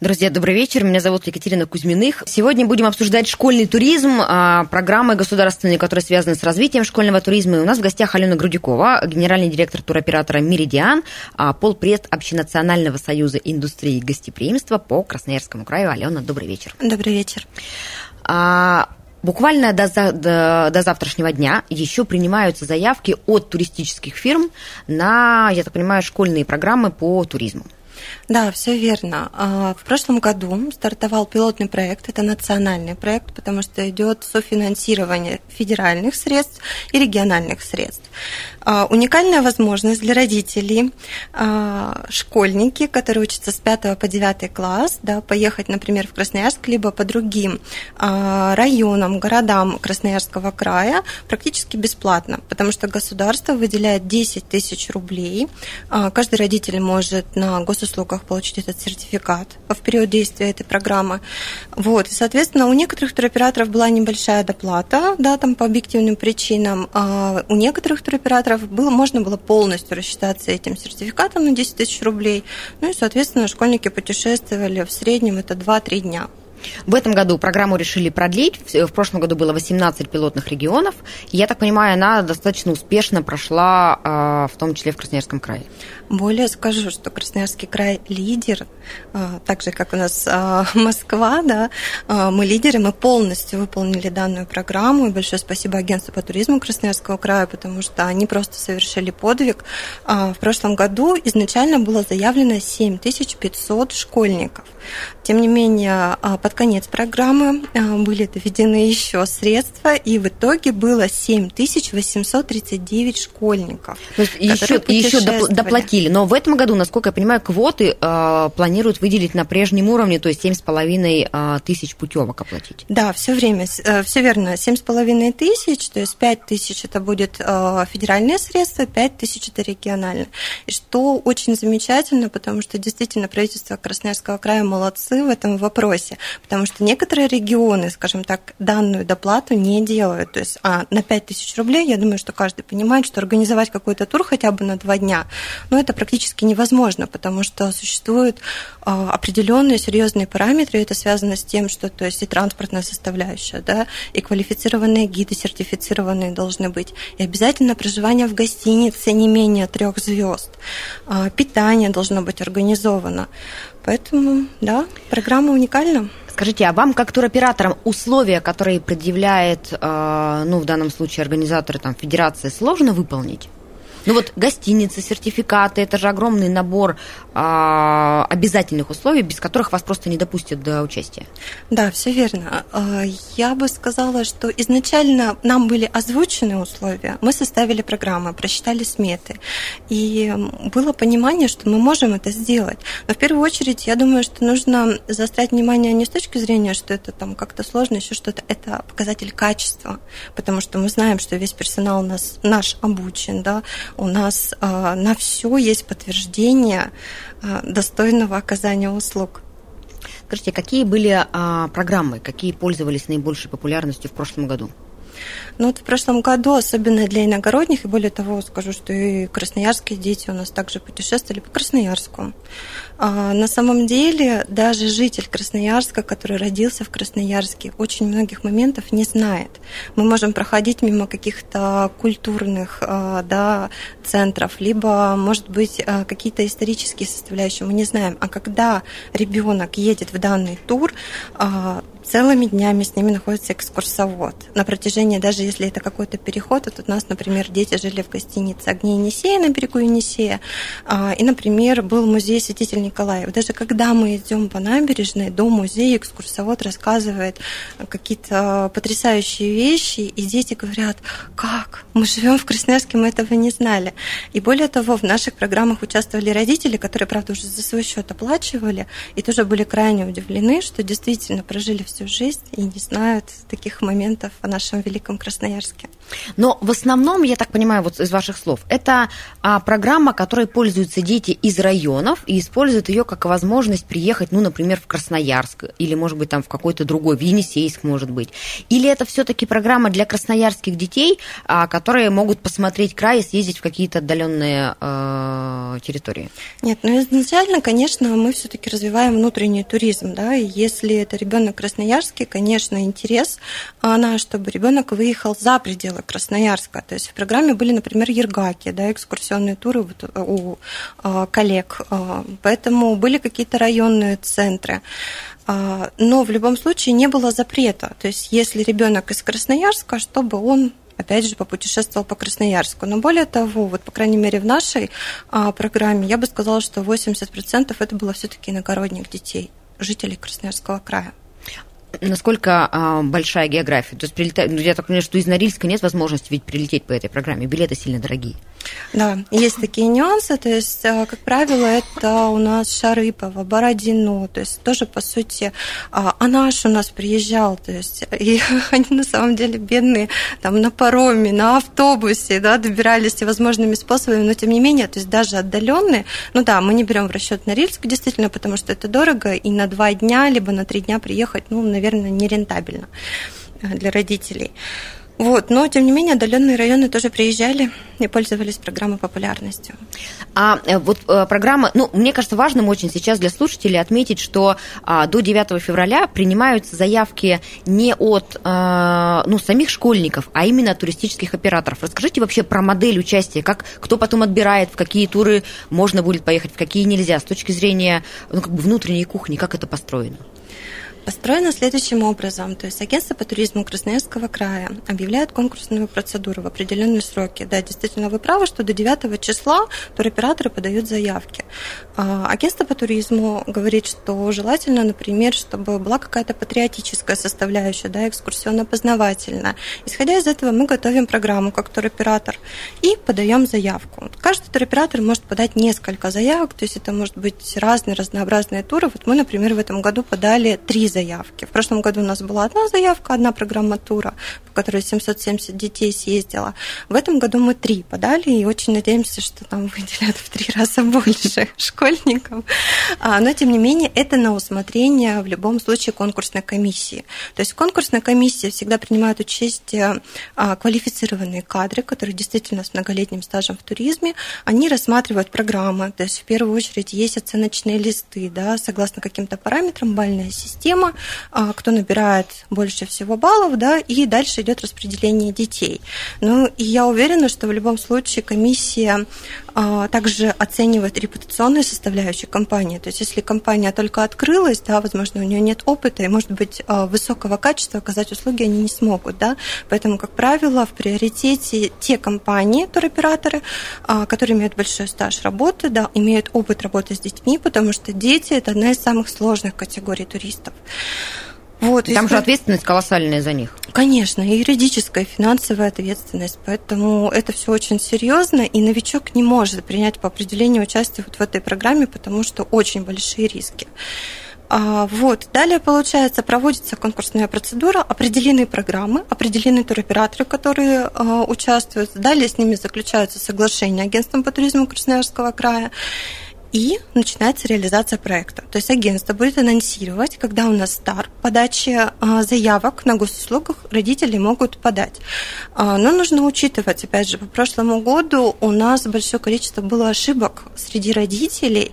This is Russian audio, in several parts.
Друзья, добрый вечер. Меня зовут Екатерина Кузьминых. Сегодня будем обсуждать школьный туризм, а, программы государственные, которые связаны с развитием школьного туризма. И у нас в гостях Алена Грудюкова, генеральный директор туроператора «Меридиан», а, полпред Общенационального союза индустрии гостеприимства по Красноярскому краю. Алена, добрый вечер. Добрый вечер. А, Буквально до, до, до завтрашнего дня еще принимаются заявки от туристических фирм на, я так понимаю, школьные программы по туризму. Да, все верно. А, в прошлом году стартовал пилотный проект. Это национальный проект, потому что идет софинансирование федеральных средств и региональных средств. А, уникальная возможность для родителей, а, школьники, которые учатся с 5 по 9 класс, да, поехать, например, в Красноярск, либо по другим районам, городам Красноярского края практически бесплатно, потому что государство выделяет 10 тысяч рублей. Каждый родитель может на госуслугах услугах получить этот сертификат в период действия этой программы. Вот. И, соответственно, у некоторых туроператоров была небольшая доплата, да, там по объективным причинам, а у некоторых туроператоров было, можно было полностью рассчитаться этим сертификатом на 10 тысяч рублей. Ну и, соответственно, школьники путешествовали в среднем это 2-3 дня. В этом году программу решили продлить. В прошлом году было 18 пилотных регионов. я так понимаю, она достаточно успешно прошла, а, в том числе в Красноярском крае. Более скажу, что Красноярский край лидер, а, так же, как у нас а, Москва, да, мы лидеры, мы полностью выполнили данную программу. И большое спасибо агентству по туризму Красноярского края, потому что они просто совершили подвиг. В прошлом году изначально было заявлено 7500 школьников. Тем не менее, под конец программы были доведены еще средства, и в итоге было 7839 школьников. То есть еще, еще доплатили. Но в этом году, насколько я понимаю, квоты э, планируют выделить на прежнем уровне, то есть 7,5 э, тысяч путевок оплатить. Да, все время, э, все верно. 7,5 тысяч, то есть 5 тысяч это будет э, федеральные средства, 5 тысяч это региональные. И что очень замечательно, потому что действительно правительство Красноярского края молодцы в этом вопросе, потому что некоторые регионы, скажем так, данную доплату не делают. То есть а на 5 тысяч рублей, я думаю, что каждый понимает, что организовать какой-то тур хотя бы на два дня, ну, это практически невозможно, потому что существуют а, определенные серьезные параметры, это связано с тем, что то есть и транспортная составляющая, да, и квалифицированные гиды сертифицированные должны быть, и обязательно проживание в гостинице не менее трех звезд, а, питание должно быть организовано. Поэтому, да, программа уникальна. Скажите, а вам, как туроператорам, условия, которые предъявляет, э, ну, в данном случае организаторы, там, федерации, сложно выполнить? Ну вот гостиницы, сертификаты, это же огромный набор а, обязательных условий, без которых вас просто не допустят до участия. Да, все верно. А, я бы сказала, что изначально нам были озвучены условия, мы составили программы, просчитали сметы, и было понимание, что мы можем это сделать. Но в первую очередь, я думаю, что нужно заострять внимание не с точки зрения, что это там как-то сложно, еще что-то, это показатель качества, потому что мы знаем, что весь персонал у нас наш обучен, да, у нас а, на все есть подтверждение а, достойного оказания услуг. Скажите, какие были а, программы, какие пользовались наибольшей популярностью в прошлом году? Ну вот в прошлом году, особенно для иногородних, и более того, скажу, что и красноярские дети у нас также путешествовали по Красноярску. А, на самом деле, даже житель Красноярска, который родился в Красноярске, очень многих моментов не знает. Мы можем проходить мимо каких-то культурных а, да, центров, либо, может быть, а, какие-то исторические составляющие, мы не знаем. А когда ребенок едет в данный тур, целыми днями с ними находится экскурсовод. На протяжении, даже если это какой-то переход, вот у нас, например, дети жили в гостинице «Огни Енисея» на берегу Енисея, и, например, был музей святитель Николаев. Даже когда мы идем по набережной, до музея, экскурсовод рассказывает какие-то потрясающие вещи, и дети говорят, как? Мы живем в Красноярске, мы этого не знали. И более того, в наших программах участвовали родители, которые, правда, уже за свой счет оплачивали, и тоже были крайне удивлены, что действительно прожили всю всю жизнь и не знают таких моментов о нашем великом Красноярске. Но в основном, я так понимаю, вот из ваших слов, это а, программа, которой пользуются дети из районов и используют ее как возможность приехать, ну, например, в Красноярск или, может быть, там в какой-то другой, в Енисейск, может быть. Или это все-таки программа для красноярских детей, а, которые могут посмотреть край и съездить в какие-то отдаленные а, территории? Нет, ну изначально, конечно, мы все-таки развиваем внутренний туризм, да, и если это ребенок красноярский, конечно, интерес наш, чтобы ребенок выехал за пределы Красноярска. То есть в программе были, например, Ергаки, да, экскурсионные туры вот э, у а, коллег. А, поэтому были какие-то районные центры. А, но в любом случае не было запрета. То есть если ребенок из Красноярска, чтобы он опять же, попутешествовал по Красноярску. Но более того, вот, по крайней мере, в нашей а, программе, я бы сказала, что 80% это было все-таки иногородних детей, жителей Красноярского края. Насколько а, большая география? То есть прилетать, ну, я так понимаю, что из Норильска нет возможности ведь прилететь по этой программе, билеты сильно дорогие. Да, есть такие нюансы, то есть, а, как правило, это у нас Шарыпово, Бородино, то есть тоже, по сути, а, а наш у нас приезжал, то есть, и они на самом деле бедные, там, на пароме, на автобусе, да, добирались всевозможными способами, но тем не менее, то есть даже отдаленные, ну да, мы не берем в расчет Норильск, действительно, потому что это дорого, и на два дня, либо на три дня приехать, ну, наверное, нерентабельно э, для родителей. Вот, но тем не менее отдаленные районы тоже приезжали и пользовались программой популярностью. А э, вот э, программа, ну, мне кажется, важным очень сейчас для слушателей отметить, что а, до 9 февраля принимаются заявки не от а, ну, самих школьников, а именно от туристических операторов. Расскажите вообще про модель участия, как кто потом отбирает, в какие туры можно будет поехать, в какие нельзя, с точки зрения ну, как бы внутренней кухни, как это построено? Построено следующим образом. То есть агентство по туризму Красноярского края объявляет конкурсную процедуру в определенные сроки. Да, действительно, вы правы, что до 9 числа туроператоры подают заявки. А, агентство по туризму говорит, что желательно, например, чтобы была какая-то патриотическая составляющая, да, экскурсионно-познавательная. Исходя из этого, мы готовим программу как туроператор и подаем заявку. Каждый туроператор может подать несколько заявок, то есть это может быть разные разнообразные туры. Вот мы, например, в этом году подали три заявки. В прошлом году у нас была одна заявка, одна программа тура, по которой 770 детей съездила. В этом году мы три подали, и очень надеемся, что там выделят в три раза больше школьников. А, но, тем не менее, это на усмотрение в любом случае конкурсной комиссии. То есть в конкурсной комиссии всегда принимают участие а, квалифицированные кадры, которые действительно с многолетним стажем в туризме. Они рассматривают программы, то есть в первую очередь есть оценочные листы, да, согласно каким-то параметрам, бальная система, система, а, кто набирает больше всего баллов, да, и дальше идет распределение детей. Ну, и я уверена, что в любом случае комиссия также оценивает репутационные составляющие компании. То есть, если компания только открылась, да, возможно, у нее нет опыта, и, может быть, а, высокого качества оказать услуги они не смогут, да. Поэтому, как правило, в приоритете те компании, туроператоры, которые имеют большой стаж работы, да, имеют опыт работы с детьми, потому что дети – это одна из самых сложных категорий туристов. Вот, Там же ответственность колоссальная за них. Конечно, и юридическая, и финансовая ответственность. Поэтому это все очень серьезно, и новичок не может принять по определению участие вот в этой программе, потому что очень большие риски. А, вот. Далее, получается, проводится конкурсная процедура, определены программы, определены туроператоры, которые а, участвуют. Далее с ними заключаются соглашения агентством по туризму Красноярского края и начинается реализация проекта. То есть агентство будет анонсировать, когда у нас старт подачи а, заявок на госуслугах родители могут подать. А, но нужно учитывать, опять же, по прошлому году у нас большое количество было ошибок среди родителей,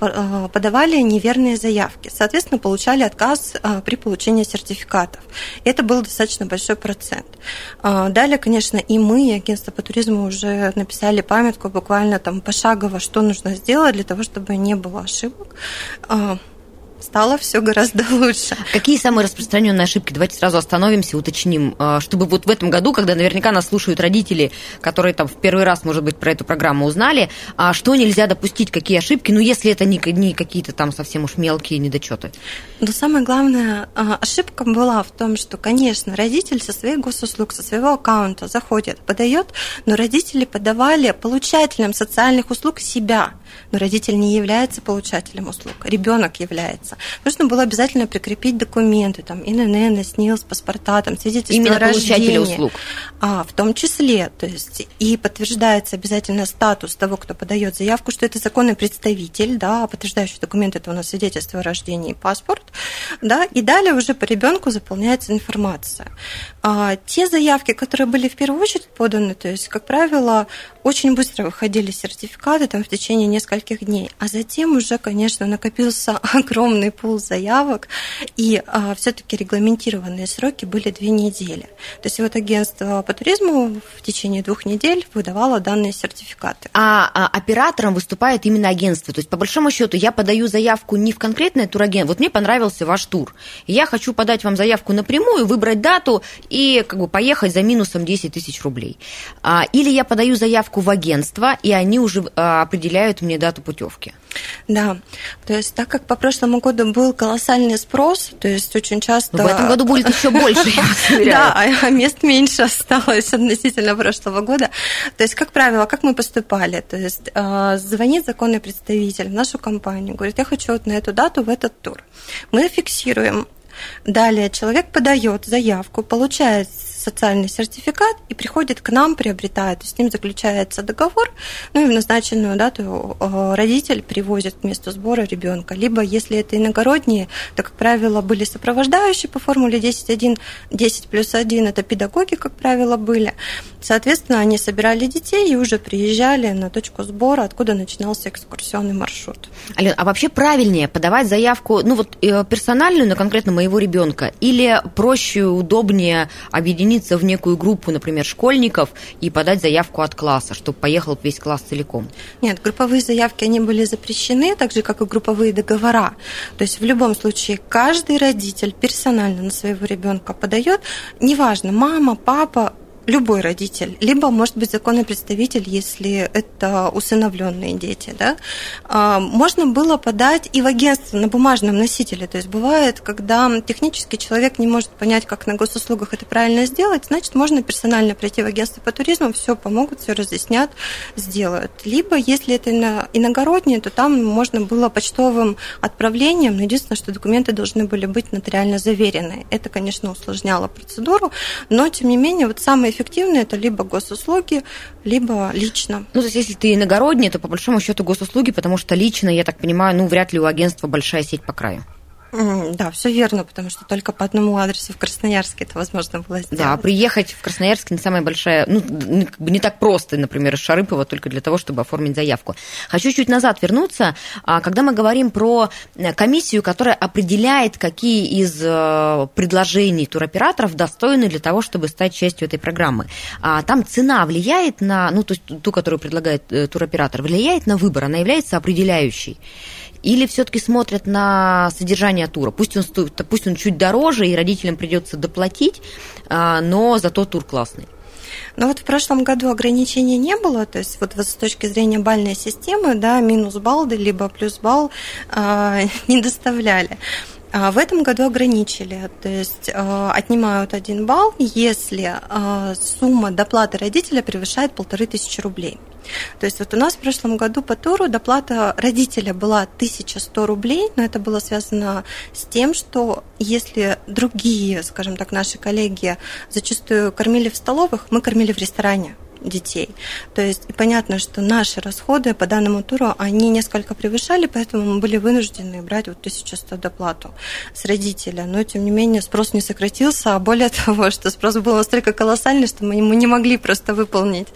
а, подавали неверные заявки, соответственно, получали отказ при получении сертификатов. Это был достаточно большой процент. Далее, конечно, и мы, и агентство по туризму уже написали памятку буквально там пошагово, что нужно сделать для того, чтобы не было ошибок. А, стало все гораздо лучше. Какие самые распространенные ошибки? Давайте сразу остановимся, уточним, а, чтобы вот в этом году, когда наверняка нас слушают родители, которые там в первый раз, может быть, про эту программу узнали, а что нельзя допустить, какие ошибки, ну, если это не, не какие-то там совсем уж мелкие недочеты. Но самая главная а, ошибка была в том, что, конечно, родитель со своих госуслуг, со своего аккаунта заходит, подает, но родители подавали получателям социальных услуг себя но родитель не является получателем услуг, ребенок является. Заниматься. Нужно было обязательно прикрепить документы, там, ИНН, СНИЛС, паспорта, там, свидетельство Именно о рождении. услуг. А, в том числе, то есть, и подтверждается обязательно статус того, кто подает заявку, что это законный представитель, да, подтверждающий документ, это у нас свидетельство о рождении и паспорт, да, и далее уже по ребенку заполняется информация. А, те заявки, которые были в первую очередь поданы, то есть, как правило, очень быстро выходили сертификаты там в течение нескольких дней, а затем уже, конечно, накопился огромный пул заявок, и а, все-таки регламентированные сроки были две недели. То есть вот агентство по туризму в течение двух недель выдавало данные сертификаты. А, а оператором выступает именно агентство. То есть, по большому счету, я подаю заявку не в конкретное турагент. Вот мне понравился ваш тур. Я хочу подать вам заявку напрямую, выбрать дату и как бы поехать за минусом 10 тысяч рублей. А, или я подаю заявку в агентство, и они уже а, определяют мне дату путевки. Да, то есть так как по прошлому году был колоссальный спрос, то есть очень часто... Но в этом году будет еще больше. Да, а мест меньше осталось относительно прошлого года. То есть, как правило, как мы поступали? То есть а, звонит законный представитель в нашу компанию, говорит, я хочу вот на эту дату в этот тур. Мы фиксируем Далее человек подает заявку, получает социальный сертификат и приходит к нам, приобретает, с ним заключается договор, ну и в назначенную дату э, родитель привозит к месту сбора ребенка. Либо, если это иногородние, то, как правило, были сопровождающие по формуле 10.1, 10 плюс 1 это педагоги, как правило, были. Соответственно, они собирали детей и уже приезжали на точку сбора, откуда начинался экскурсионный маршрут. Алена, а вообще правильнее подавать заявку, ну вот э, персональную на конкретно моего ребенка, или проще, удобнее объединиться в некую группу, например, школьников и подать заявку от класса, чтобы поехал весь класс целиком? Нет, групповые заявки, они были запрещены, так же, как и групповые договора. То есть в любом случае каждый родитель персонально на своего ребенка подает, неважно, мама, папа, любой родитель, либо, может быть, законный представитель, если это усыновленные дети, да, а, можно было подать и в агентство на бумажном носителе. То есть бывает, когда технически человек не может понять, как на госуслугах это правильно сделать, значит, можно персонально прийти в агентство по туризму, все помогут, все разъяснят, сделают. Либо, если это иногороднее, то там можно было почтовым отправлением, но единственное, что документы должны были быть нотариально заверены. Это, конечно, усложняло процедуру, но, тем не менее, вот самое эффективно это либо госуслуги, либо лично. Ну, то есть, если ты иногородний, то по большому счету госуслуги, потому что лично, я так понимаю, ну, вряд ли у агентства большая сеть по краю. Да, все верно, потому что только по одному адресу в Красноярске это возможно было сделать. Да, приехать в Красноярск не самая большая, ну, не так просто, например, из Шарыпова только для того, чтобы оформить заявку. Хочу чуть назад вернуться, а, когда мы говорим про э, комиссию, которая определяет, какие из э, предложений туроператоров достойны для того, чтобы стать частью этой программы. А, там цена влияет на, ну, то есть ту, которую предлагает э, туроператор, влияет на выбор, она является определяющей. Или все-таки смотрят на содержание тура? Пусть он, стоит, пусть он чуть дороже, и родителям придется доплатить, а, но зато тур классный. Но вот в прошлом году ограничений не было, то есть вот, вот с точки зрения бальной системы, да, минус балл, либо плюс балл э, не доставляли. А в этом году ограничили, то есть э, отнимают один балл, если э, сумма доплаты родителя превышает полторы тысячи рублей. То есть вот у нас в прошлом году по туру доплата родителя была 1100 рублей, но это было связано с тем, что если другие, скажем так, наши коллеги зачастую кормили в столовых, мы кормили в ресторане детей. То есть понятно, что наши расходы по данному туру, они несколько превышали, поэтому мы были вынуждены брать вот 1100 доплату с родителя. Но, тем не менее, спрос не сократился, а более того, что спрос был настолько колоссальный, что мы не могли просто выполнить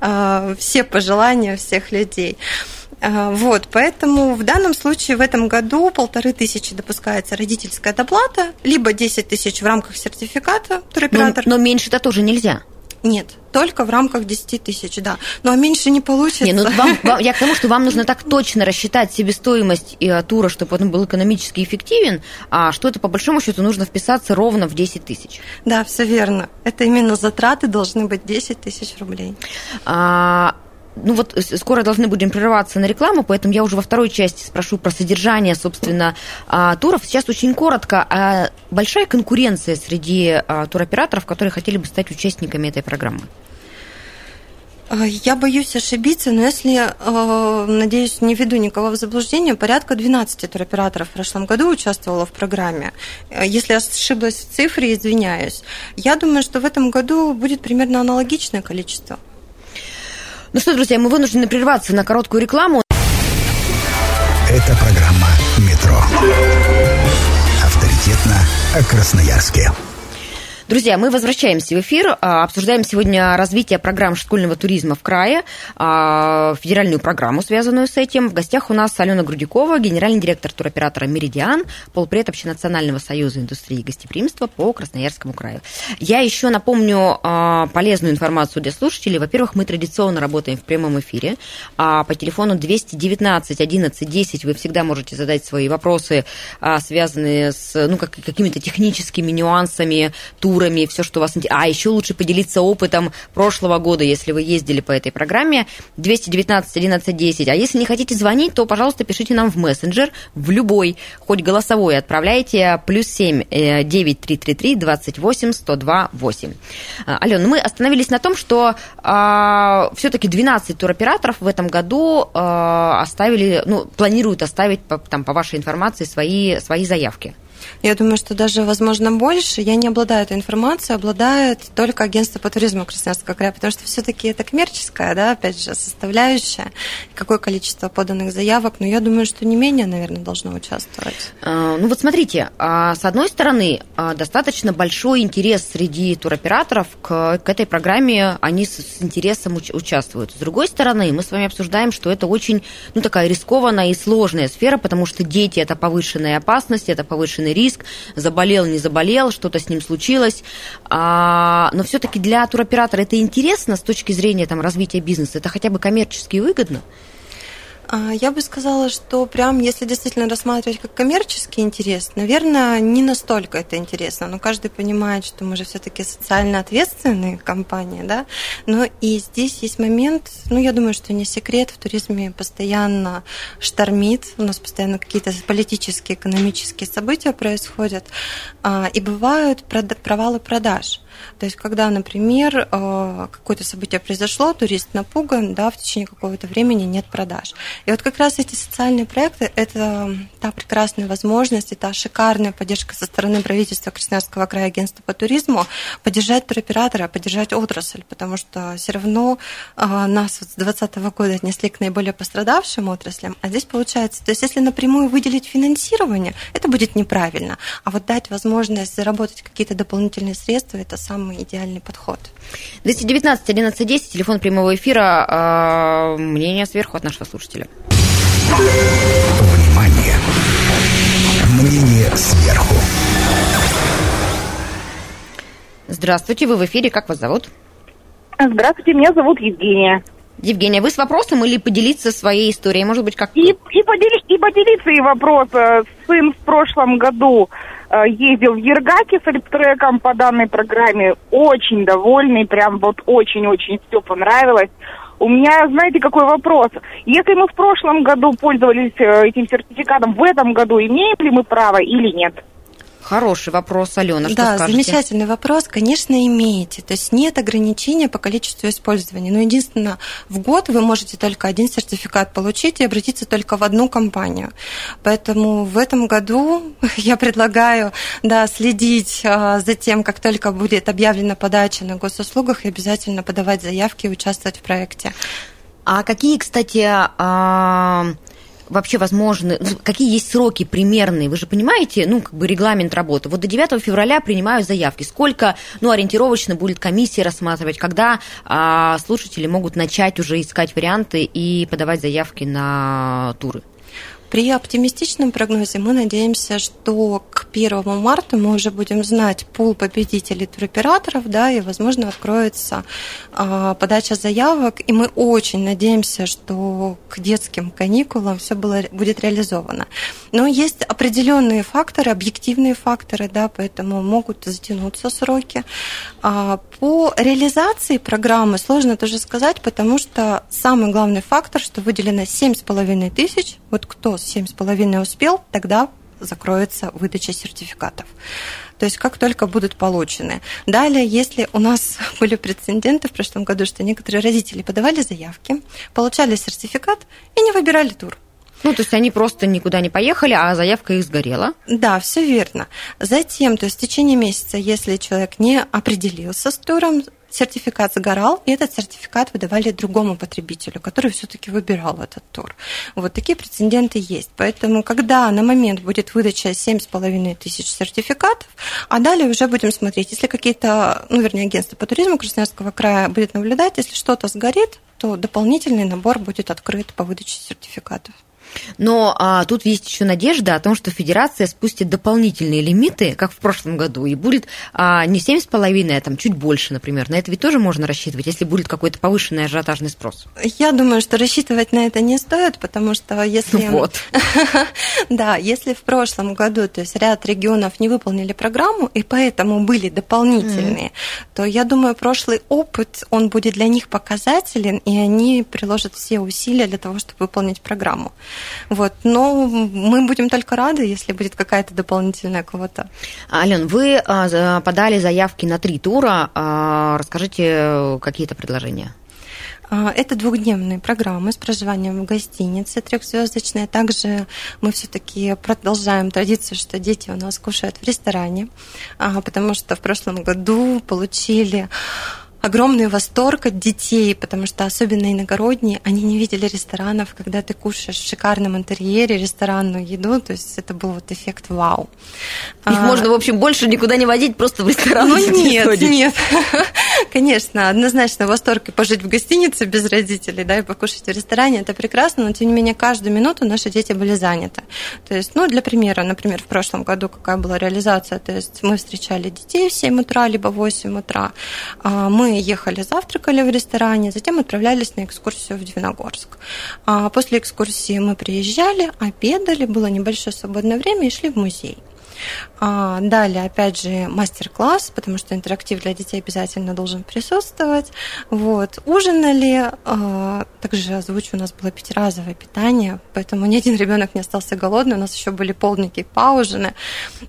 э, все пожелания всех людей. А, вот, поэтому в данном случае в этом году полторы тысячи допускается родительская доплата, либо 10 тысяч в рамках сертификата туроператор. Но, но меньше это тоже нельзя. Нет, только в рамках 10 тысяч, да. Но меньше не получится. Не, ну вам, вам, я к тому, что вам нужно так точно рассчитать себестоимость и а, тура, чтобы он был экономически эффективен, а что это по большому счету нужно вписаться ровно в 10 тысяч. Да, все верно. Это именно затраты должны быть 10 тысяч рублей. А, ну вот скоро должны будем прерываться на рекламу, поэтому я уже во второй части спрошу про содержание, собственно, а, туров. Сейчас очень коротко. А большая конкуренция среди а, туроператоров, которые хотели бы стать участниками этой программы? Э, я боюсь ошибиться, но если, э, надеюсь, не веду никого в заблуждение, порядка 12 туроператоров в прошлом году участвовало в программе. Э, если ошиблась в цифре, извиняюсь. Я думаю, что в этом году будет примерно аналогичное количество. Ну что, друзья, мы вынуждены прерваться на короткую рекламу. Это программа «Метро». Авторитетно о Красноярске. Друзья, мы возвращаемся в эфир. А, обсуждаем сегодня развитие программ школьного туризма в крае, а, федеральную программу, связанную с этим. В гостях у нас Алена Грудякова, генеральный директор туроператора «Меридиан», полпред Общенационального союза индустрии гостеприимства по Красноярскому краю. Я еще напомню а, полезную информацию для слушателей. Во-первых, мы традиционно работаем в прямом эфире. По телефону 219 11 10 вы всегда можете задать свои вопросы, связанные с ну, какими-то техническими нюансами тура, турами, все, что у вас... А еще лучше поделиться опытом прошлого года, если вы ездили по этой программе. 219 11 10. А если не хотите звонить, то, пожалуйста, пишите нам в мессенджер, в любой, хоть голосовой, отправляйте плюс 7 9333 28 102 8. Алена, мы остановились на том, что а, все-таки 12 туроператоров в этом году а, оставили, ну, планируют оставить, по, там, по вашей информации, свои, свои заявки. Я думаю, что даже, возможно, больше. Я не обладаю этой информацией, обладает только агентство по туризму Красноярского края, потому что все-таки это коммерческая, да, опять же, составляющая. Какое количество поданных заявок, но я думаю, что не менее, наверное, должно участвовать. А, ну вот смотрите, а, с одной стороны, а, достаточно большой интерес среди туроператоров к, к этой программе, они с, с интересом участвуют. С другой стороны, мы с вами обсуждаем, что это очень, ну, такая рискованная и сложная сфера, потому что дети – это повышенная опасность, это повышенный риск, риск, заболел, не заболел, что-то с ним случилось. А, но все-таки для туроператора это интересно с точки зрения там, развития бизнеса, это хотя бы коммерчески выгодно? А, я бы сказала, что прям, если действительно рассматривать как коммерческий интерес, наверное, не настолько это интересно. Но каждый понимает, что мы же все-таки социально ответственные компания, да. Но и здесь есть момент, ну, я думаю, что не секрет, в туризме постоянно штормит, у нас постоянно какие-то политические, экономические события происходят, а, и бывают провалы продаж. То есть, когда, например, э, какое-то событие произошло, турист напуган, да, в течение какого-то времени нет продаж. И вот как раз эти социальные проекты – это та прекрасная возможность, та шикарная поддержка со стороны правительства Красноярского края агентства по туризму поддержать туроператора, поддержать отрасль, потому что все равно э, нас вот с 2020 года отнесли к наиболее пострадавшим отраслям, а здесь получается, то есть если напрямую выделить финансирование, это будет неправильно, а вот дать возможность заработать какие-то дополнительные средства – это самый идеальный подход. 219 11 10, телефон прямого эфира. А, мнение сверху от нашего слушателя. Внимание! Мнение сверху. Здравствуйте, вы в эфире. Как вас зовут? Здравствуйте, меня зовут Евгения. Евгения, вы с вопросом или поделиться своей историей? Может быть, как... И, и, подели, и поделиться и вопрос. Сын в прошлом году Э, ездил в Ергаке с электроеком по данной программе. Очень довольный, прям вот очень-очень все понравилось. У меня, знаете, какой вопрос? Если мы в прошлом году пользовались э, этим сертификатом, в этом году имеем ли мы право или нет? Хороший вопрос, Алена, что да, скажете? замечательный вопрос, конечно, имеете. То есть нет ограничения по количеству использования. Но единственное, в год вы можете только один сертификат получить и обратиться только в одну компанию. Поэтому в этом году я предлагаю да, следить а, за тем, как только будет объявлена подача на госуслугах, и обязательно подавать заявки и участвовать в проекте. А какие, кстати, а, вообще возможны, ну, какие есть сроки примерные? Вы же понимаете, ну, как бы регламент работы. Вот до 9 февраля принимают заявки. Сколько, ну, ориентировочно будет комиссия рассматривать, когда а, слушатели могут начать уже искать варианты и подавать заявки на туры? При оптимистичном прогнозе мы надеемся, что к 1 марта мы уже будем знать пул победителей туроператоров, да, и, возможно, откроется э, подача заявок, и мы очень надеемся, что к детским каникулам все было, будет реализовано. Но есть определенные факторы, объективные факторы, да, поэтому могут затянуться сроки. А по реализации программы сложно тоже сказать, потому что самый главный фактор, что выделено 7,5 тысяч, вот кто 7,5 успел, тогда закроется выдача сертификатов. То есть как только будут получены. Далее, если у нас были прецеденты в прошлом году, что некоторые родители подавали заявки, получали сертификат и не выбирали тур. Ну, то есть они просто никуда не поехали, а заявка их сгорела. Да, все верно. Затем, то есть в течение месяца, если человек не определился с туром, сертификат загорал, и этот сертификат выдавали другому потребителю, который все-таки выбирал этот тур. Вот такие прецеденты есть. Поэтому, когда на момент будет выдача 7,5 тысяч сертификатов, а далее уже будем смотреть, если какие-то, ну, вернее, агентство по туризму Красноярского края будет наблюдать, если что-то сгорит, то дополнительный набор будет открыт по выдаче сертификатов. Но а, тут есть еще надежда о том, что Федерация спустит дополнительные лимиты, как в прошлом году, и будет а, не 7,5, а там чуть больше, например. На это ведь тоже можно рассчитывать, если будет какой-то повышенный ажиотажный спрос. Я думаю, что рассчитывать на это не стоит, потому что если... Вот. Да, если в прошлом году, то есть ряд регионов не выполнили программу, и поэтому были дополнительные, то я думаю, прошлый опыт, он будет для них показателен, и они приложат все усилия для того, чтобы выполнить программу. Вот. Но мы будем только рады, если будет какая-то дополнительная квота. Ален, вы а, подали заявки на три тура. А, расскажите какие-то предложения. А, это двухдневные программы с проживанием в гостинице трехзвездочная. Также мы все-таки продолжаем традицию, что дети у нас кушают в ресторане, потому что в прошлом году получили огромный восторг от детей, потому что особенно иногородние, они не видели ресторанов, когда ты кушаешь в шикарном интерьере ресторанную еду, то есть это был вот эффект вау. Их а, можно, в общем, больше никуда не водить, просто в ресторан. Ну нет, ходить. нет. Конечно, однозначно восторг и пожить в гостинице без родителей, да, и покушать в ресторане, это прекрасно, но тем не менее каждую минуту наши дети были заняты. То есть, ну, для примера, например, в прошлом году какая была реализация, то есть мы встречали детей в 7 утра, либо в 8 утра, а, ехали, завтракали в ресторане, затем отправлялись на экскурсию в Дивногорск. А после экскурсии мы приезжали, обедали, было небольшое свободное время и шли в музей. А, далее, опять же, мастер-класс, потому что интерактив для детей обязательно должен присутствовать. Вот. Ужинали, а, также озвучу, у нас было пятиразовое питание, поэтому ни один ребенок не остался голодный, у нас еще были полдники и поужины.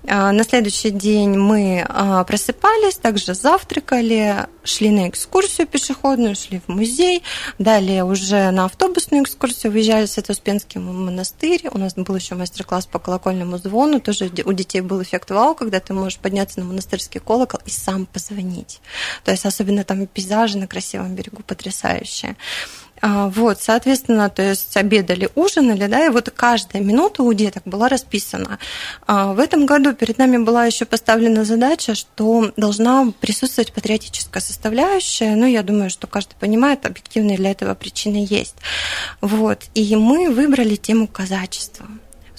А, на следующий день мы просыпались, также завтракали, шли на экскурсию пешеходную, шли в музей, далее уже на автобусную экскурсию выезжали в Свято-Успенский монастырь, у нас был еще мастер-класс по колокольному звону, тоже у детей был эффект вау, когда ты можешь подняться на монастырский колокол и сам позвонить. То есть особенно там пейзажи на красивом берегу потрясающие. А, вот, соответственно, то есть обедали, ужинали, да, и вот каждая минута у деток была расписана. А, в этом году перед нами была еще поставлена задача, что должна присутствовать патриотическая составляющая. Ну, я думаю, что каждый понимает, объективные для этого причины есть. Вот, и мы выбрали тему казачества.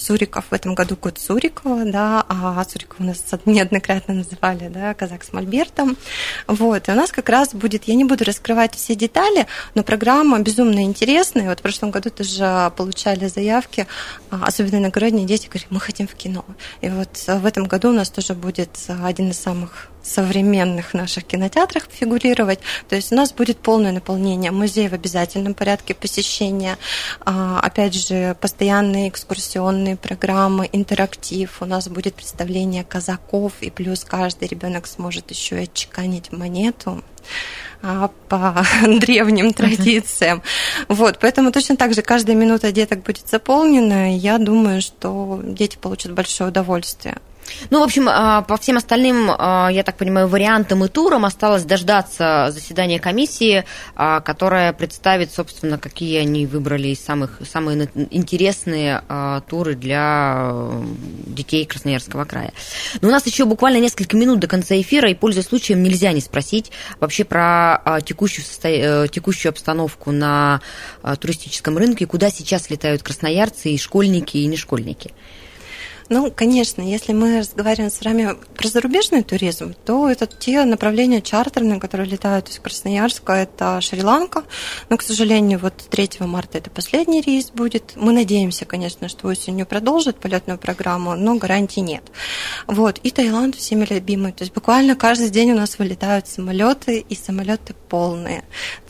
Суриков в этом году год Сурикова, да, а Сурикова у нас неоднократно называли, да, казак с Мольбертом. Вот, и у нас как раз будет, я не буду раскрывать все детали, но программа безумно интересная. Вот в прошлом году тоже получали заявки, а, особенно иногородние дети говорят, мы хотим в кино. И вот в этом году у нас тоже будет один из самых современных наших кинотеатрах фигурировать. То есть у нас будет полное наполнение музея в обязательном порядке посещения. А, опять же, постоянные экскурсионные программы, интерактив. У нас будет представление казаков, и плюс каждый ребенок сможет еще и отчеканить монету а, по древним традициям. Вот, поэтому точно так же каждая минута деток будет заполнена, и я думаю, что дети получат большое удовольствие. Ну, в общем, а, по всем остальным, а, я так понимаю, вариантам и турам осталось дождаться заседания комиссии, а, которая представит, собственно, какие они выбрали из самых, самые интересные туры для детей Красноярского края. Но у нас еще буквально несколько минут до конца эфира, и, пользуясь случаем, нельзя не спросить вообще про текущую. Э, текущую обстановку на туристическом рынке, куда сейчас летают красноярцы и школьники, и не школьники. Ну, конечно, если мы разговариваем с вами про зарубежный туризм, то это те направления чартерные, которые летают из Красноярска, это Шри-Ланка. Но, к сожалению, вот 3 марта это последний рейс будет. Мы надеемся, конечно, что осенью продолжат полетную программу, но гарантий нет. Вот. И Таиланд всеми любимый. То есть буквально каждый день у нас вылетают самолеты, и самолеты полные.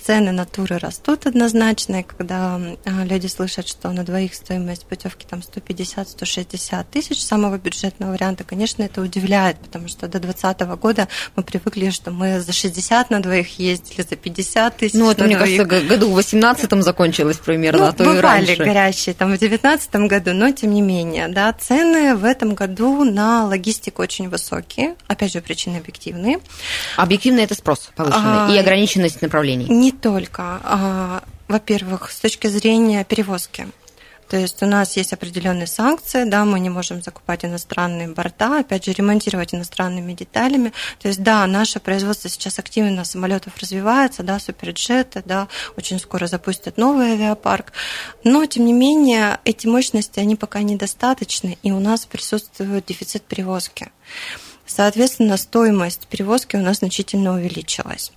Цены на туры растут однозначно, и когда а, люди слышат, что на двоих стоимость путевки там 150-160 тысяч самого бюджетного варианта, конечно, это удивляет, потому что до 2020 года мы привыкли, что мы за 60 на двоих ездили, за 50 тысяч Ну, это, мне двоих. кажется, году в 18-м закончилось примерно, Ну, а то и бывали раньше. горящие там в 2019 году, но тем не менее, да, цены в этом году на логистику очень высокие. Опять же, причины объективные. Объективно это спрос повышенный А, и ограниченность направлений. Не только. А, Во-первых, с точки зрения перевозки. То есть у нас есть определенные санкции, да, мы не можем закупать иностранные борта, опять же, ремонтировать иностранными деталями. То есть, да, наше производство сейчас активно самолетов развивается, да, суперджеты, да, очень скоро запустят новый авиапарк. Но, тем не менее, эти мощности, они пока недостаточны, и у нас присутствует дефицит перевозки. Соответственно, стоимость перевозки у нас значительно увеличилась.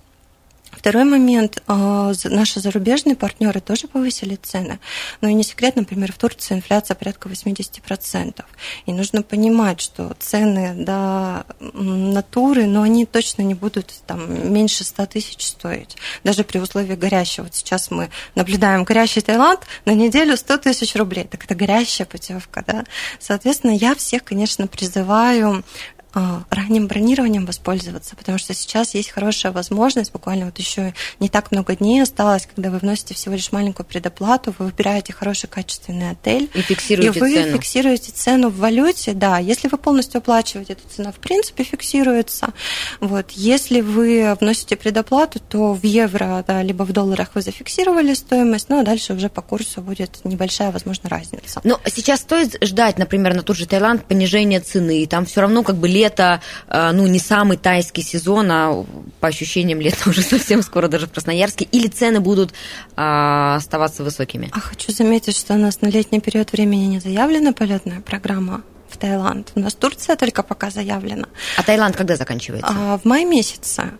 Второй момент. за- Наши зарубежные партнеры тоже повысили цены. Но и не секрет, например, в Турции инфляция порядка 80%. И нужно понимать, что цены да, м, на туры, но они точно не будут там, меньше 100 тысяч стоить. Даже при условии горящего. Вот сейчас мы наблюдаем горящий Таиланд на неделю 100 тысяч рублей. Так это горящая путевка. Да? Соответственно, я всех, конечно, призываю а, ранним бронированием воспользоваться, потому что сейчас есть хорошая возможность, буквально вот еще не так много дней осталось, когда вы вносите всего лишь маленькую предоплату, вы выбираете хороший качественный отель, И фиксируете и вы цену. фиксируете цену в валюте, да. Если вы полностью оплачиваете, то цена в принципе фиксируется. Вот. Если вы вносите предоплату, то в евро, да, либо в долларах вы зафиксировали стоимость, ну а дальше уже по курсу будет небольшая, возможно, разница. Но сейчас стоит ждать, например, на тот же Таиланд понижения цены. Там все равно как бы лето, э, ну, не самый тайский сезон, а по ощущениям лето уже совсем скоро даже в Красноярске. Или цены будут а, оставаться высокими? А хочу заметить, что у нас на летний период времени не заявлена полетная программа в Таиланд. У нас Турция только пока заявлена. А Таиланд когда заканчивается? А в мае месяце.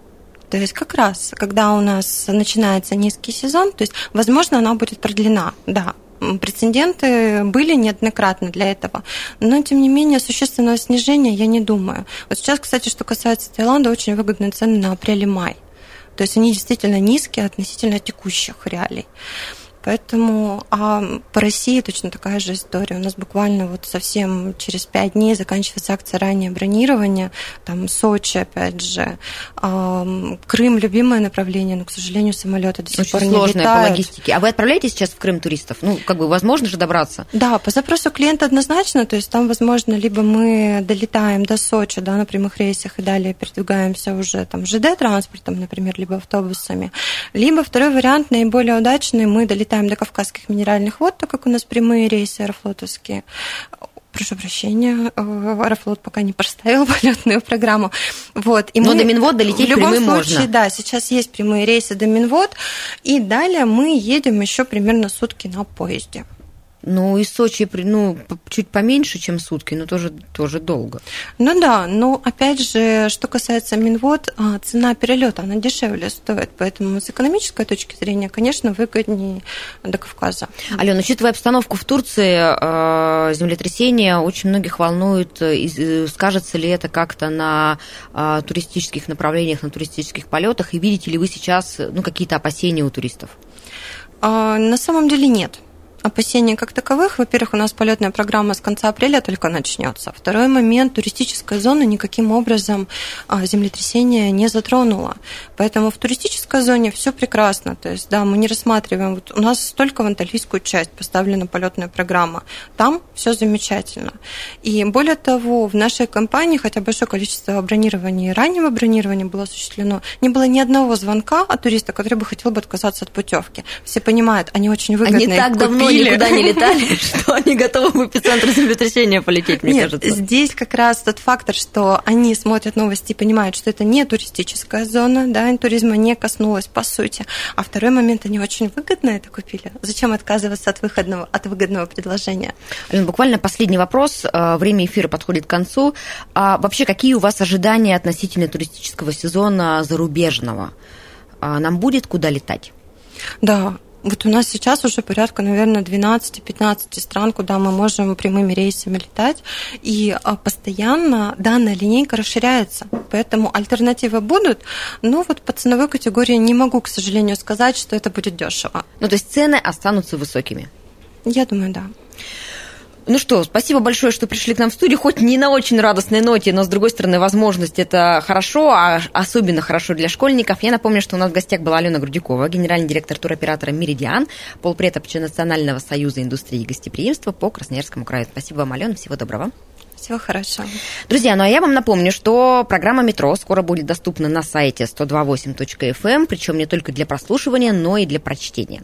То есть как раз, когда у нас начинается низкий сезон, то есть, возможно, она будет продлена, да. Прецеденты были неоднократно для этого, но, тем не менее, существенного снижения я не думаю. Вот сейчас, кстати, что касается Таиланда, очень выгодные цены на апрель и май. То есть они действительно низкие относительно текущих реалий. Поэтому а по России точно такая же история. У нас буквально вот совсем через пять дней заканчивается акция раннее бронирование. Там Сочи, опять же. А, Крым – любимое направление, но, к сожалению, самолеты до сих Очень пор не сложная по летают. логистике. А вы отправляете сейчас в Крым туристов? Ну, как бы, возможно же добраться? Да, по запросу клиента однозначно, то есть там, возможно, либо мы долетаем до Сочи, да, на прямых рейсах и далее передвигаемся уже там ЖД-транспортом, например, либо автобусами, либо второй вариант, наиболее удачный, мы долетаем до Кавказских минеральных вод, так как у нас прямые рейсы аэрофлотовские. Прошу прощения, э, Аэрофлот пока не поставил полетную программу. Вот. И Но мы- до Минвод долететь в любом прямым случае, можно. да, сейчас есть прямые рейсы до Минвод, и далее мы едем еще примерно сутки на поезде. Ну, из Сочи, ну, чуть поменьше, чем сутки, но тоже, тоже долго. Ну да, но опять же, что касается Минвод, а, цена перелета, она дешевле стоит, поэтому с экономической точки зрения, конечно, выгоднее до Кавказа. Алена, учитывая обстановку в Турции, э, землетрясение очень многих волнует. э, э, Скажется ли это как-то на э, туристических направлениях, на туристических полетах? И видите ли вы сейчас ну, какие-то опасения у туристов? А, На самом деле нет. Опасений как таковых. Во-первых, у нас полетная программа с конца апреля только начнется. Второй момент, туристическая зона никаким образом а, землетрясение не затронула. Поэтому в туристической зоне все прекрасно. То есть, да, мы не рассматриваем. Вот у нас только в анталийскую часть поставлена полетная программа. Там все замечательно. И более того, в нашей компании, хотя большое количество бронирования и раннего бронирования было осуществлено, не было ни одного звонка от туриста, который бы хотел бы отказаться от путевки. Все понимают, они очень выгодно Они так давно купили. никуда не летали, что они готовы в эпицентр землетрясения полететь, мне Нет, кажется. здесь как раз тот фактор, что они смотрят новости и понимают, что это не туристическая зона, да, туризма не коснулась по сути. А второй момент, они очень выгодно это купили. Зачем отказываться от выходного, от выгодного предложения? Алена, буквально последний вопрос. Э, Время эфира подходит к концу. А вообще, какие у вас ожидания относительно туристического сезона зарубежного? А Нам будет куда летать? Да, Вот у нас сейчас уже порядка, наверное, 12-15 стран, куда мы можем прямыми рейсами летать. И а, постоянно данная линейка расширяется. Поэтому альтернативы будут. Но вот по ценовой категории не могу, к сожалению, сказать, что это будет дешево. Ну, то есть цены останутся высокими? Я думаю, да. Ну что, спасибо большое, что пришли к нам в студию. Хоть не на очень радостной ноте, но, с другой стороны, возможность это хорошо, а особенно хорошо для школьников. Я напомню, что у нас в гостях была Алена Грудюкова, генеральный директор туроператора «Меридиан», полпред Национального союза индустрии гостеприимства по Красноярскому краю. Спасибо вам, Алена, всего доброго. Всего хорошего. Друзья, ну а я вам напомню, что программа «Метро» скоро будет доступна на сайте 128.fm, причем не только для прослушивания, но и для прочтения.